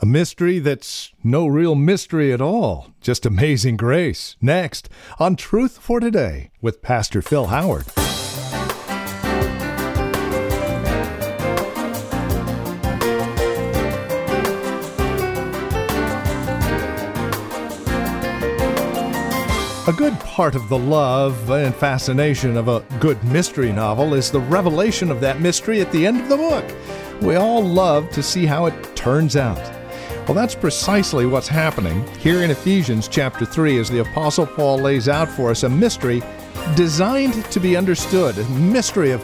A mystery that's no real mystery at all, just amazing grace. Next, on Truth for Today with Pastor Phil Howard. A good part of the love and fascination of a good mystery novel is the revelation of that mystery at the end of the book. We all love to see how it turns out. Well, that's precisely what's happening here in Ephesians chapter 3 as the Apostle Paul lays out for us a mystery designed to be understood, a mystery of,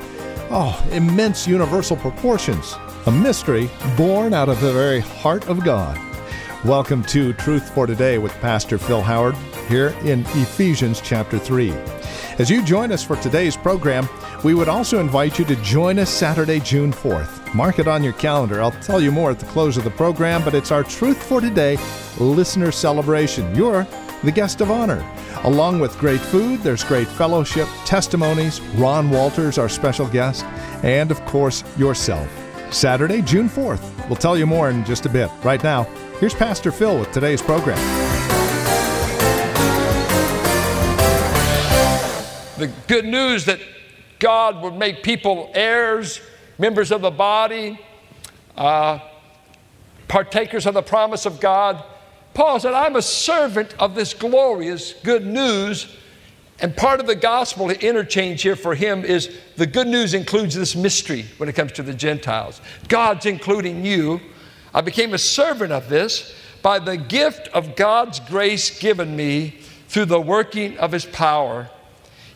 oh, immense universal proportions, a mystery born out of the very heart of God. Welcome to Truth for Today with Pastor Phil Howard here in Ephesians chapter 3. As you join us for today's program, we would also invite you to join us Saturday, June 4th. Mark it on your calendar. I'll tell you more at the close of the program, but it's our Truth for Today listener celebration. You're the guest of honor. Along with great food, there's great fellowship, testimonies, Ron Walters, our special guest, and of course, yourself. Saturday, June 4th. We'll tell you more in just a bit. Right now, here's Pastor Phil with today's program. the good news that God would make people heirs, members of the body, uh, partakers of the promise of God. Paul said, I'm a servant of this glorious good news. And part of the gospel interchange here for him is the good news includes this mystery when it comes to the Gentiles. God's including you. I became a servant of this by the gift of God's grace given me through the working of his power.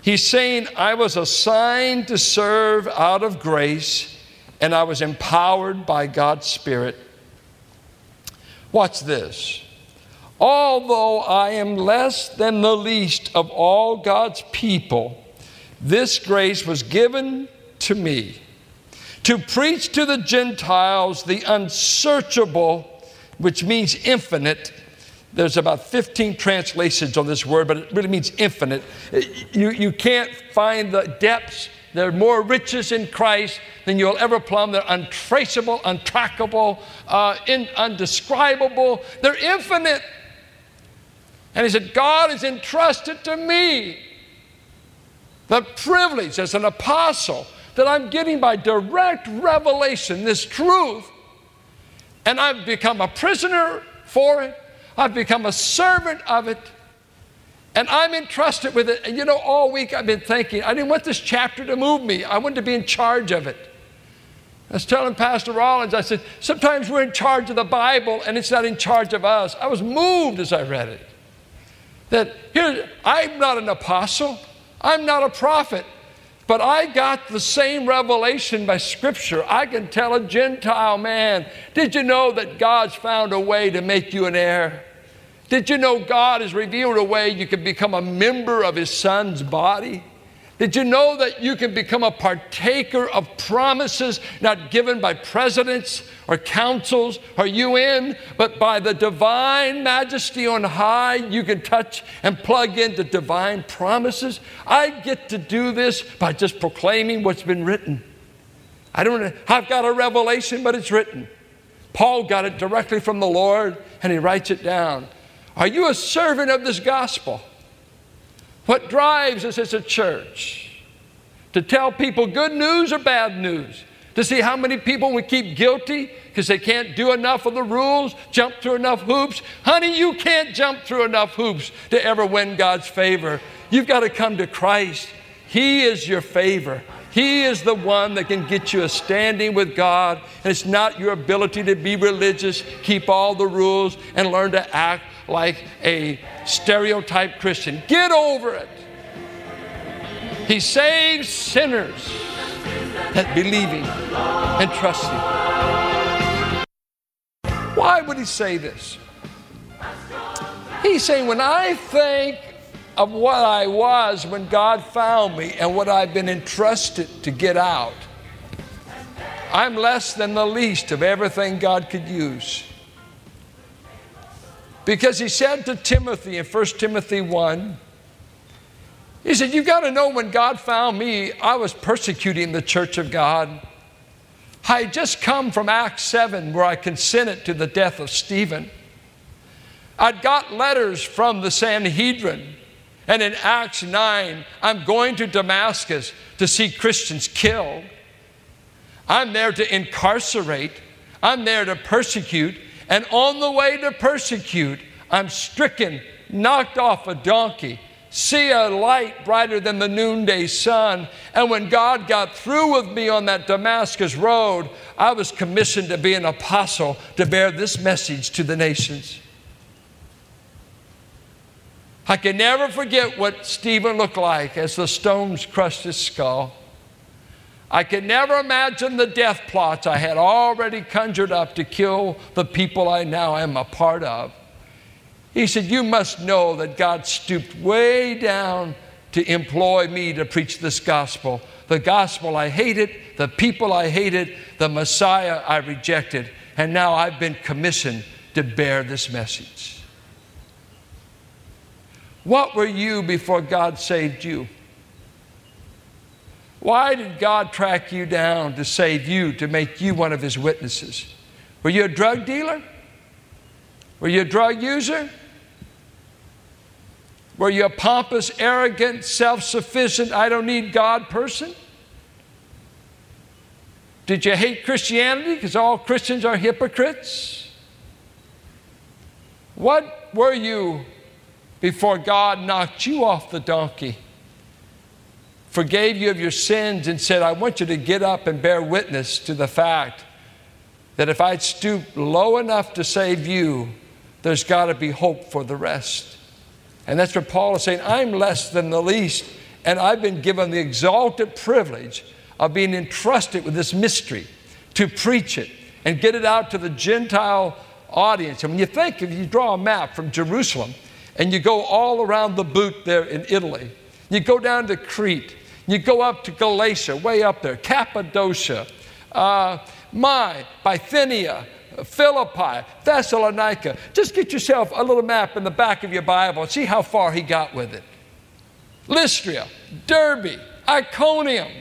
He's saying, I was assigned to serve out of grace and I was empowered by God's Spirit. Watch this. Although I am less than the least of all God's people, this grace was given to me to preach to the Gentiles the unsearchable, which means infinite, there's about 15 translations on this word, but it really means infinite. You, you can't find the depths. There are more riches in Christ than you'll ever plumb. They're untraceable, untrackable, uh, in, undescribable. They're infinite. And he said, God has entrusted to me the privilege as an apostle that I'm getting by direct revelation this truth. And I've become a prisoner for it. I've become a servant of it. And I'm entrusted with it. And you know, all week I've been thinking, I didn't want this chapter to move me. I wanted to be in charge of it. I was telling Pastor Rollins, I said, sometimes we're in charge of the Bible and it's not in charge of us. I was moved as I read it. That here, I'm not an apostle, I'm not a prophet, but I got the same revelation by Scripture. I can tell a Gentile man, did you know that God's found a way to make you an heir? Did you know God has revealed a way you can become a member of His Son's body? Did you know that you can become a partaker of promises not given by presidents or councils or UN, but by the divine majesty on high? You can touch and plug into divine promises. I get to do this by just proclaiming what's been written. I don't I've got a revelation, but it's written. Paul got it directly from the Lord and he writes it down. Are you a servant of this gospel? What drives us as a church? To tell people good news or bad news? To see how many people we keep guilty because they can't do enough of the rules, jump through enough hoops. Honey, you can't jump through enough hoops to ever win God's favor. You've got to come to Christ. He is your favor. He is the one that can get you a standing with God. And it's not your ability to be religious, keep all the rules, and learn to act like a stereotype Christian. Get over it. He saves sinners that believing and trusting. Why would he say this? He's saying, when I think of what I was when God found me and what I've been entrusted to get out, I'm less than the least of everything God could use. Because he said to Timothy in 1 Timothy 1, he said, You've got to know when God found me, I was persecuting the church of God. I had just come from Acts 7 where I consented to the death of Stephen. I'd got letters from the Sanhedrin. And in Acts 9, I'm going to Damascus to see Christians killed. I'm there to incarcerate. I'm there to persecute. And on the way to persecute, I'm stricken, knocked off a donkey, see a light brighter than the noonday sun. And when God got through with me on that Damascus road, I was commissioned to be an apostle to bear this message to the nations. I can never forget what Stephen looked like as the stones crushed his skull. I can never imagine the death plots I had already conjured up to kill the people I now am a part of. He said, You must know that God stooped way down to employ me to preach this gospel. The gospel I hated, the people I hated, the Messiah I rejected, and now I've been commissioned to bear this message. What were you before God saved you? Why did God track you down to save you, to make you one of His witnesses? Were you a drug dealer? Were you a drug user? Were you a pompous, arrogant, self sufficient, I don't need God person? Did you hate Christianity because all Christians are hypocrites? What were you before God knocked you off the donkey, forgave you of your sins, and said, I want you to get up and bear witness to the fact that if I'd stoop low enough to save you, there's got to be hope for the rest. And that's what Paul is saying. I'm less than the least, and I've been given the exalted privilege of being entrusted with this mystery to preach it and get it out to the Gentile audience. And when you think, if you draw a map from Jerusalem and you go all around the boot there in Italy, you go down to Crete, you go up to Galatia, way up there, Cappadocia, uh, my, Bithynia, Philippi, Thessalonica. Just get yourself a little map in the back of your Bible and see how far he got with it. Lystria, Derbe, Iconium,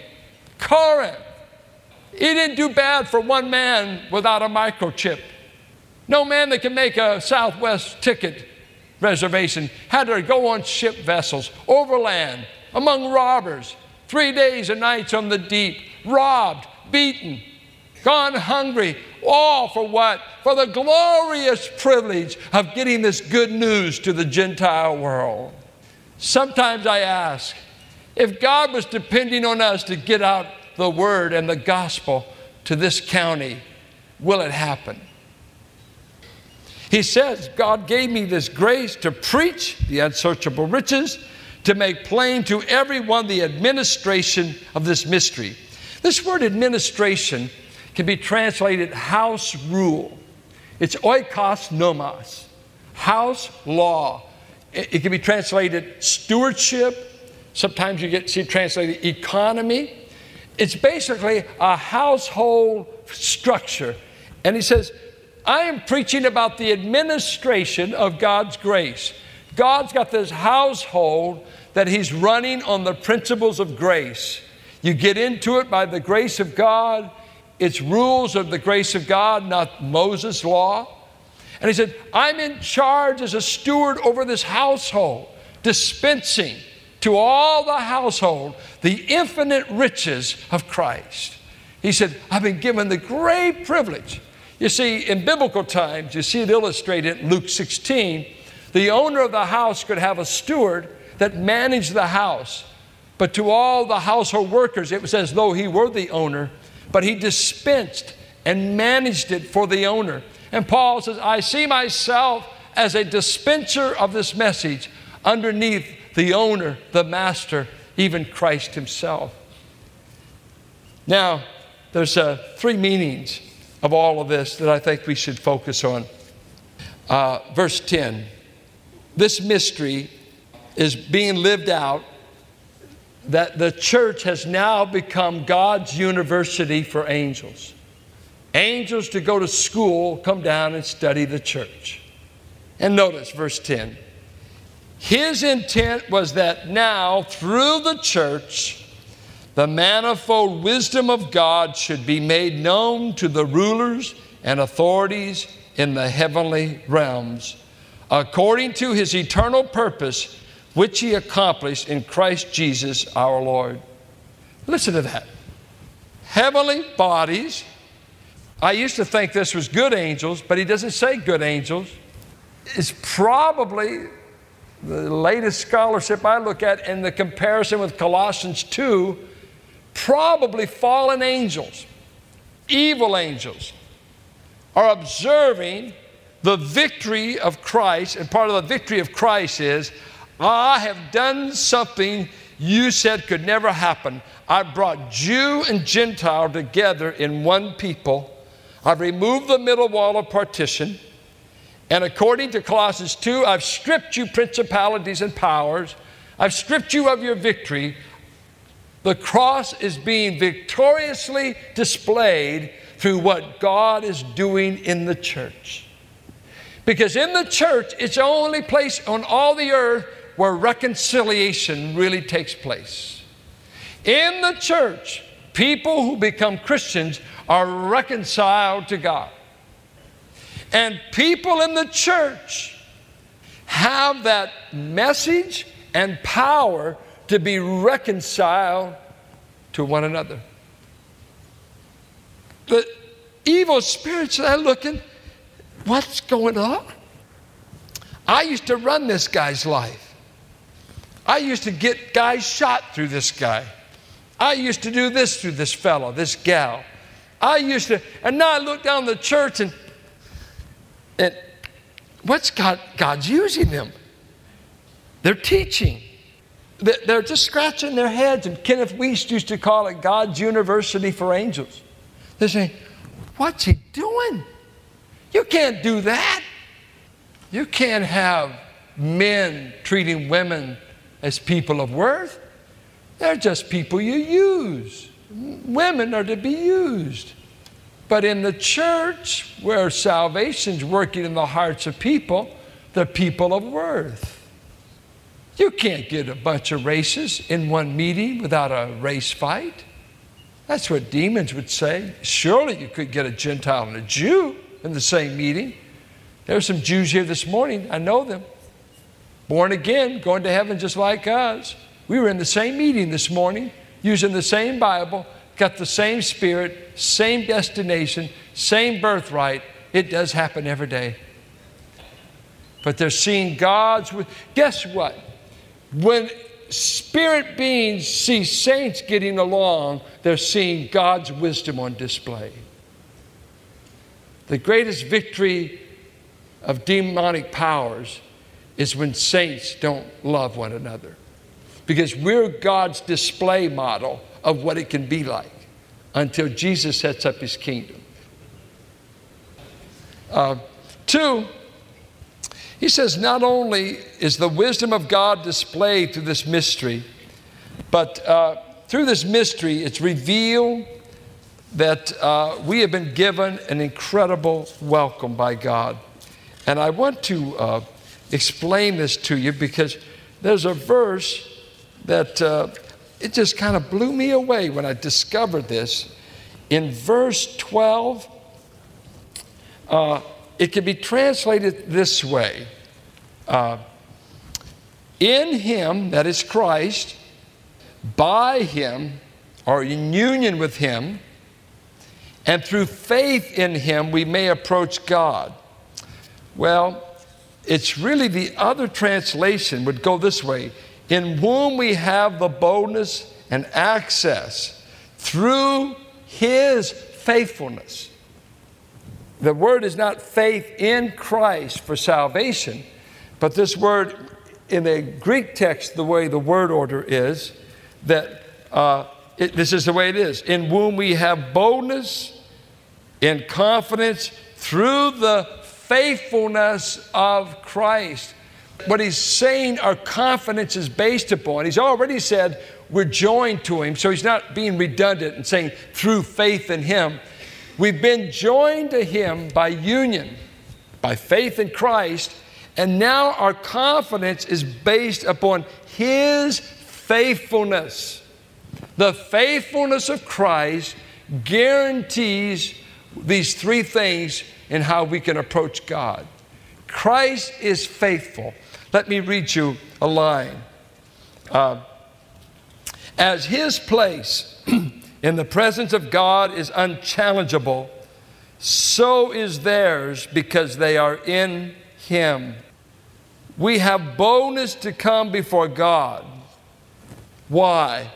Corinth. He didn't do bad for one man without a microchip. No man that can make a Southwest ticket reservation had to go on ship vessels, overland, among robbers, three days and nights on the deep, robbed, beaten, gone hungry, all for what? For the glorious privilege of getting this good news to the Gentile world. Sometimes I ask, if God was depending on us to get out the word and the gospel to this county, will it happen? He says, God gave me this grace to preach the unsearchable riches, to make plain to everyone the administration of this mystery. This word administration can be translated house rule. It's oikos nomos, house law. It, can be translated stewardship. Sometimes you get see translated economy. It's basically a household structure. And he says, I am preaching about the administration of God's grace. God's got this household that He's running on the principles of grace. You get into it by the grace of God. It's rules of the grace of God, not Moses' law. And he said, I'm in charge as a steward over this household, dispensing to all the household the infinite riches of Christ. He said, I've been given the great privilege. You see, in biblical times, you see it illustrated in Luke 16, the owner of the house could have a steward that managed the house. But to all the household workers, it was as though he were the owner but he dispensed and managed it for the owner. And Paul says, I see myself as a dispenser of this message underneath the owner, the master, even Christ himself. Now, there's uh, three meanings of all of this that I think we should focus on. Uh, verse 10 this mystery is being lived out that the church has now become God's university for angels. Angels to go to school come down and study the church. And notice verse 10. His intent was that now, through the church, the manifold wisdom of God should be made known to the rulers and authorities in the heavenly realms, according to his eternal purpose, which he accomplished in Christ Jesus our Lord. Listen to that. Heavenly bodies. I used to think this was good angels, but he doesn't say good angels. It's probably the latest scholarship I look at in the comparison with Colossians 2 probably fallen angels, evil angels, are observing the victory of Christ. And part of the victory of Christ is I have done something you said could never happen. I brought Jew and Gentile together in one people. I've removed the middle wall of partition. And according to Colossians 2, I've stripped you principalities and powers. I've stripped you of your victory. The cross is being victoriously displayed through what God is doing in the church. Because in the church, it's the only place on all the earth where reconciliation really takes place. In the church, people who become Christians are reconciled to God. And people in the church have that message and power to be reconciled to one another. The evil spirits are looking, what's going on? I used to run this guy's life. I used to get guys shot through this guy. I used to do this through this fellow, this gal. I used to, and now I look down the church and, and what's God, God's using them? They're teaching. They're just scratching their heads, and Kenneth Wuest used to call it God's University for Angels. They're saying, What's he doing? You can't do that. You can't have men treating women as people of worth. They're just people you use. Women are to be used. But in the church, where salvation's working in the hearts of people, they're people of worth. You can't get a bunch of races in one meeting without a race fight. That's what demons would say. Surely you could get a Gentile and a Jew in the same meeting. There are some Jews here this morning. I know them. Born again, going to heaven just like us. We were in the same meeting this morning, using the same Bible, got the same spirit, same destination, same birthright. It does happen every day. But they're seeing God's. Guess what? When spirit beings see saints getting along, they're seeing God's wisdom on display. The greatest victory of demonic powers is when saints don't love one another. Because we're God's display model of what it can be like until Jesus sets up his kingdom. Uh, two, he says, not only is the wisdom of God displayed through this mystery, but uh, through this mystery, it's revealed that uh, we have been given an incredible welcome by God. And I want to uh, explain this to you because there's a verse that uh, it just kind of blew me away when I discovered this. In verse 12, uh, it can be translated this way uh, In Him, that is Christ, by Him, or in union with Him, and through faith in Him, we may approach God. Well, it's really the other translation would go this way in whom we have the boldness and access through His faithfulness. The word is not faith in Christ for salvation, but this word in the Greek text, the way the word order is, that uh, it, this is the way it is in whom we have boldness in confidence through the faithfulness of Christ. What he's saying our confidence is based upon, he's already said we're joined to him, so he's not being redundant and saying through faith in him. We've been joined to Him by union, by faith in Christ, and now our confidence is based upon His faithfulness. The faithfulness of Christ guarantees these three things in how we can approach God. Christ is faithful. Let me read you a line. Uh, as his place in the presence of God is unchallengeable, so is theirs because they are in him. We have boldness to come before God. Why?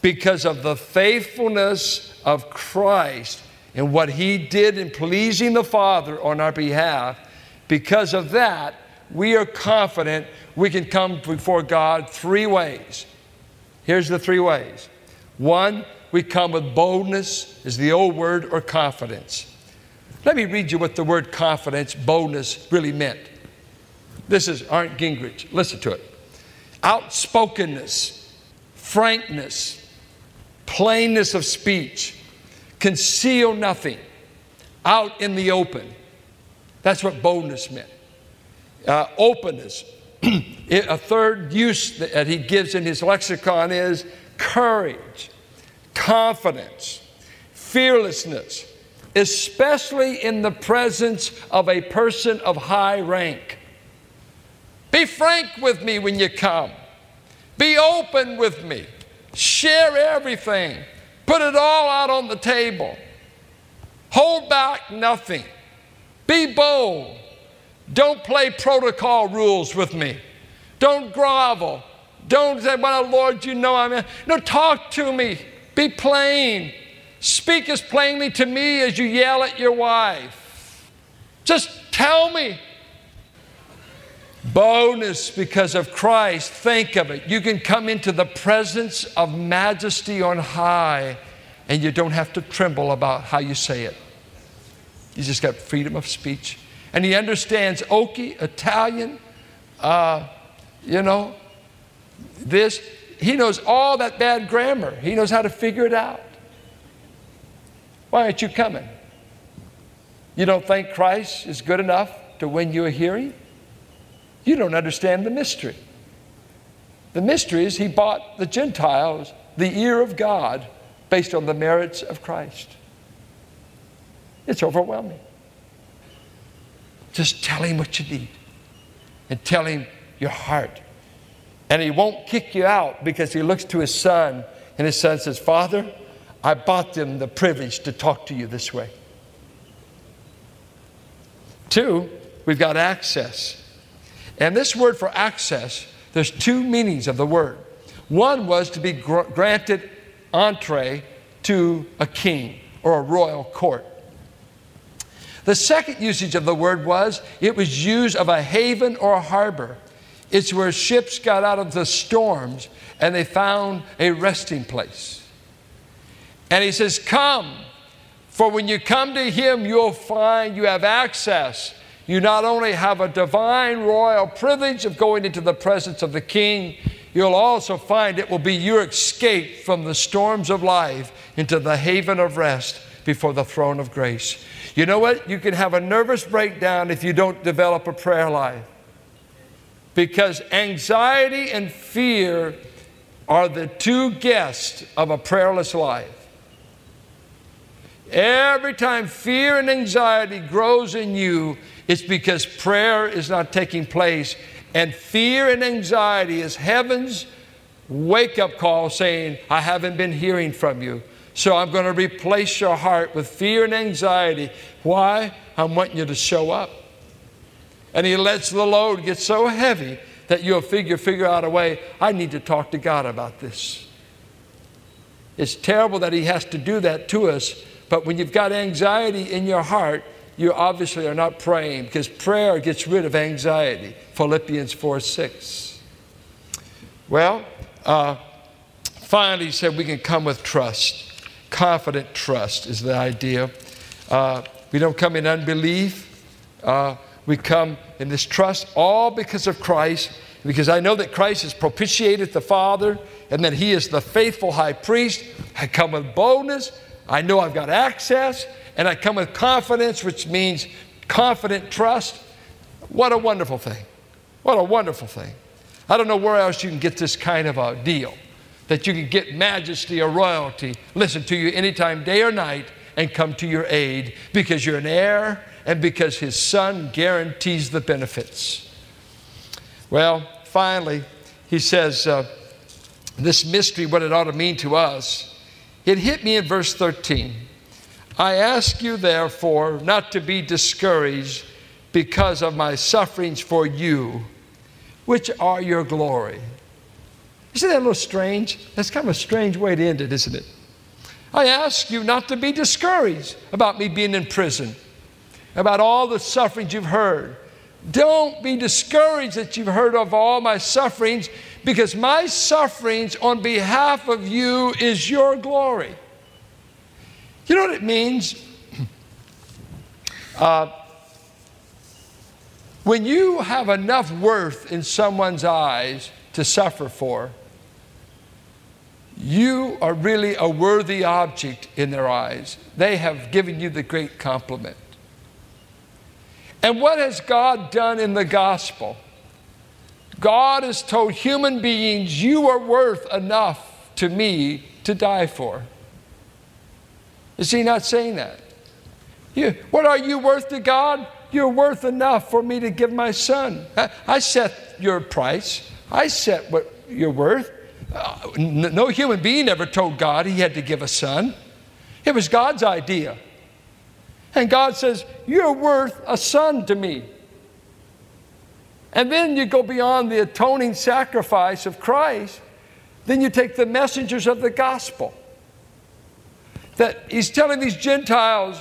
Because of the faithfulness of Christ and what he did in pleasing the Father on our behalf. Because of that, we are confident we can come before God three ways. Here's the three ways. One, we come with boldness, is the old word, or confidence. Let me read you what the word confidence, boldness really meant. This is Arndt Gingrich. Listen to it. Outspokenness, frankness, plainness of speech, conceal nothing, out in the open. That's what boldness meant. Uh, openness. a third use that he gives in his lexicon is courage, confidence, fearlessness, especially in the presence of a person of high rank. Be frank with me when you come. Be open with me. Share everything. Put it all out on the table. Hold back nothing. Be bold. Don't play protocol rules with me. Don't grovel. Don't say, Well, Lord, you know I'm. No, talk to me. Be plain. Speak as plainly to me as you yell at your wife. Just tell me. Bonus because of Christ. Think of it. You can come into the presence of majesty on high, and you don't have to tremble about how you say it. You just got freedom of speech. And he understands Okie, Italian, uh, you know, this. He knows all that bad grammar. He knows how to figure it out. Why aren't you coming? You don't think Christ is good enough to win you a hearing? You don't understand the mystery. The mystery is he bought the Gentiles the ear of God based on the merits of Christ. It's overwhelming. Just tell him what you need and tell him your heart. And he won't kick you out because he looks to his son and his son says, Father, I bought them the privilege to talk to you this way. Two, we've got access. And this word for access, there's two meanings of the word. One was to be gr- granted entree to a king or a royal court. The second usage of the word was it was used of a haven or a harbor. It's where ships got out of the storms and they found a resting place. And he says, Come, for when you come to him, you'll find you have access you not only have a divine royal privilege of going into the presence of the king, you'll also find it will be your escape from the storms of life into the haven of rest before the throne of grace. You know what? You can have a nervous breakdown if you don't develop a prayer life. Because anxiety and fear are the two guests of a prayerless life. Every time fear and anxiety grows in you, it's because prayer is not taking place. And fear and anxiety is heaven's wake up call saying, I haven't been hearing from you. So I'm going to replace your heart with fear and anxiety. Why? I'm wanting you to show up. And he lets the load get so heavy that you'll figure, figure out a way, I need to talk to God about this. It's terrible that he has to do that to us, but when you've got anxiety in your heart, you obviously are not praying because prayer gets rid of anxiety. Philippians 4 6. Well, uh, finally, he said we can come with trust. Confident trust is the idea. Uh, we don't come in unbelief. Uh, we come in this trust all because of Christ, because I know that Christ has propitiated the Father and that He is the faithful high priest. I come with boldness. I know I've got access and I come with confidence, which means confident trust. What a wonderful thing. What a wonderful thing. I don't know where else you can get this kind of a deal. that you can get majesty or royalty listen to you anytime, day or night, and come to your aid because you're an heir and because his son guarantees the benefits. Well, finally, he says, uh, this mystery, what it ought to mean to us, it hit me in verse 13. I ask you, therefore, not to be discouraged because of my sufferings for you, which are your glory. Isn't that a little strange? That's kind of a strange way to end it, isn't it? I ask you not to be discouraged about me being in prison, about all the sufferings you've heard. Don't be discouraged that you've heard of all my sufferings, because my sufferings on behalf of you is your glory. You know what it means? Uh, when you have enough worth in someone's eyes to suffer for, you are really a worthy object in their eyes. They have given you the great compliment. And what has God done in the gospel? God has told human beings, You are worth enough to me to die for. Is He not saying that? You, what are you worth to God? You're worth enough for me to give my son. I, set your price, I set what you're worth. Uh, no human being ever told God he had to give a son. It was God's idea. And God says, You're worth a son to me. And then you go beyond the atoning sacrifice of Christ, then you take the messengers of the gospel. That he's telling these Gentiles,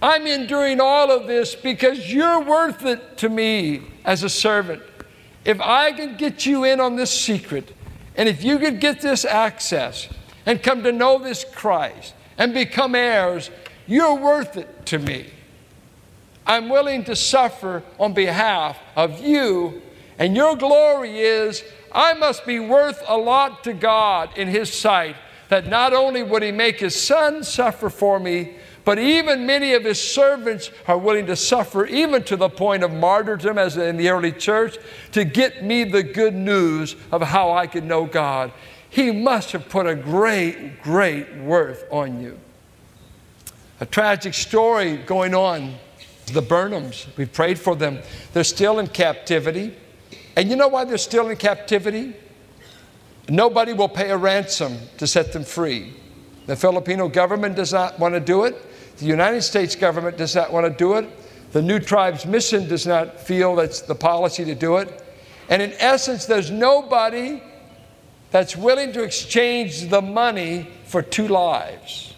I'm enduring all of this because you're worth it to me as a servant. If I can get you in on this secret, and if you could get this access and come to know this Christ and become heirs, you're worth it to me. I'm willing to suffer on behalf of you, and your glory is I must be worth a lot to God in His sight that not only would He make His Son suffer for me, but even many of his servants are willing to suffer, even to the point of martyrdom, as in the early church, to get me the good news of how I could know God. He must have put a great, great worth on you. A tragic story going on. The Burnhams, we prayed for them. They're still in captivity. And you know why they're still in captivity? Nobody will pay a ransom to set them free. The Filipino government does not want to do it. The United States government does not want to do it. The New Tribes Mission does not feel that's the policy to do it. And in essence, there's nobody that's willing to exchange the money for two lives.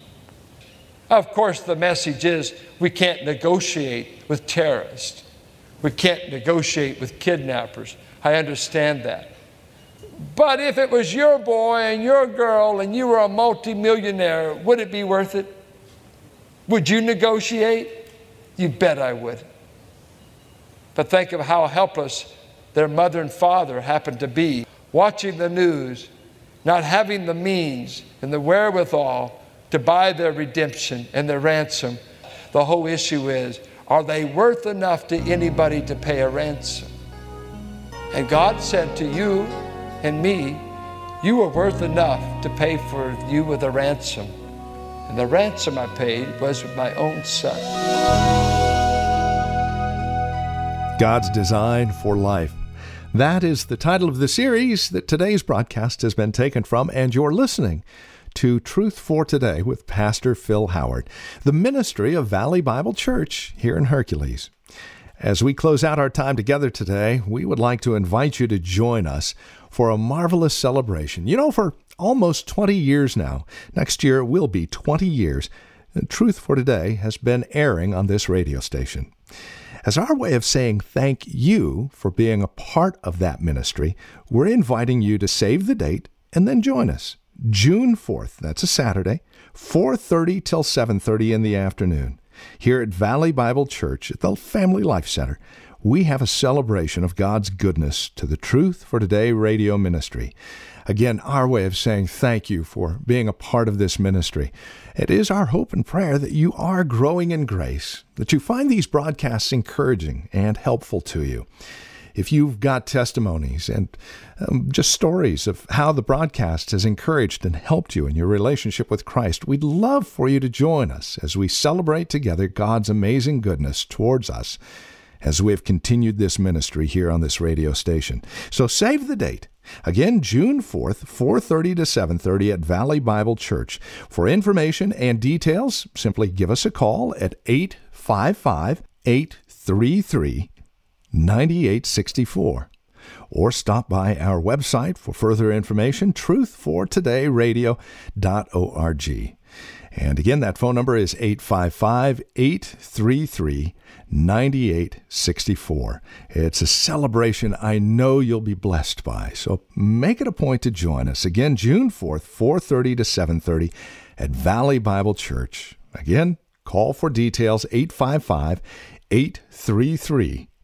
Of course, the message is we can't negotiate with terrorists. We can't negotiate with kidnappers. I understand that. But if it was your boy and your girl and you were a multimillionaire, would it be worth it? Would you negotiate? You bet I would. But think of how helpless their mother and father happened to be, watching the news, not having the means and the wherewithal to buy their redemption and their ransom. The whole issue is are they worth enough to anybody to pay a ransom? And God said to you and me, You are worth enough to pay for you with a ransom. And the ransom I paid was with my own son. God's design for life. That is the title of the series that today's broadcast has been taken from, and you're listening to Truth for Today with Pastor Phil Howard, the ministry of Valley Bible Church here in Hercules. As we close out our time together today, we would like to invite you to join us for a marvelous celebration. You know, for almost 20 years now, next year will be 20 years, uh, Truth for Today has been airing on this radio station. As our way of saying thank you for being a part of that ministry, we're inviting you to save the date and then join us. June 4th, that's a Saturday, 4:30 till 7:30 in the afternoon. Here at Valley Bible Church at the Family Life Center, we have a celebration of God's goodness to the Truth for Today radio ministry. Again, our way of saying thank you for being a part of this ministry. It is our hope and prayer that you are growing in grace, that you find these broadcasts encouraging and helpful to you. If you've got testimonies and um, just stories of how the broadcast has encouraged and helped you in your relationship with Christ, we'd love for you to join us as we celebrate together God's amazing goodness towards us as we have continued this ministry here on this radio station. So save the date. Again, June 4th, 4:30 to 7:30 at Valley Bible Church. For information and details, simply give us a call at 855 833 9864 or stop by our website for further information, truthfortodayradio.org. And again, that phone number is 855 833 9864. It's a celebration I know you'll be blessed by. So make it a point to join us again June 4th, 4:30 to 7:30 at Valley Bible Church. Again, call for details 855 833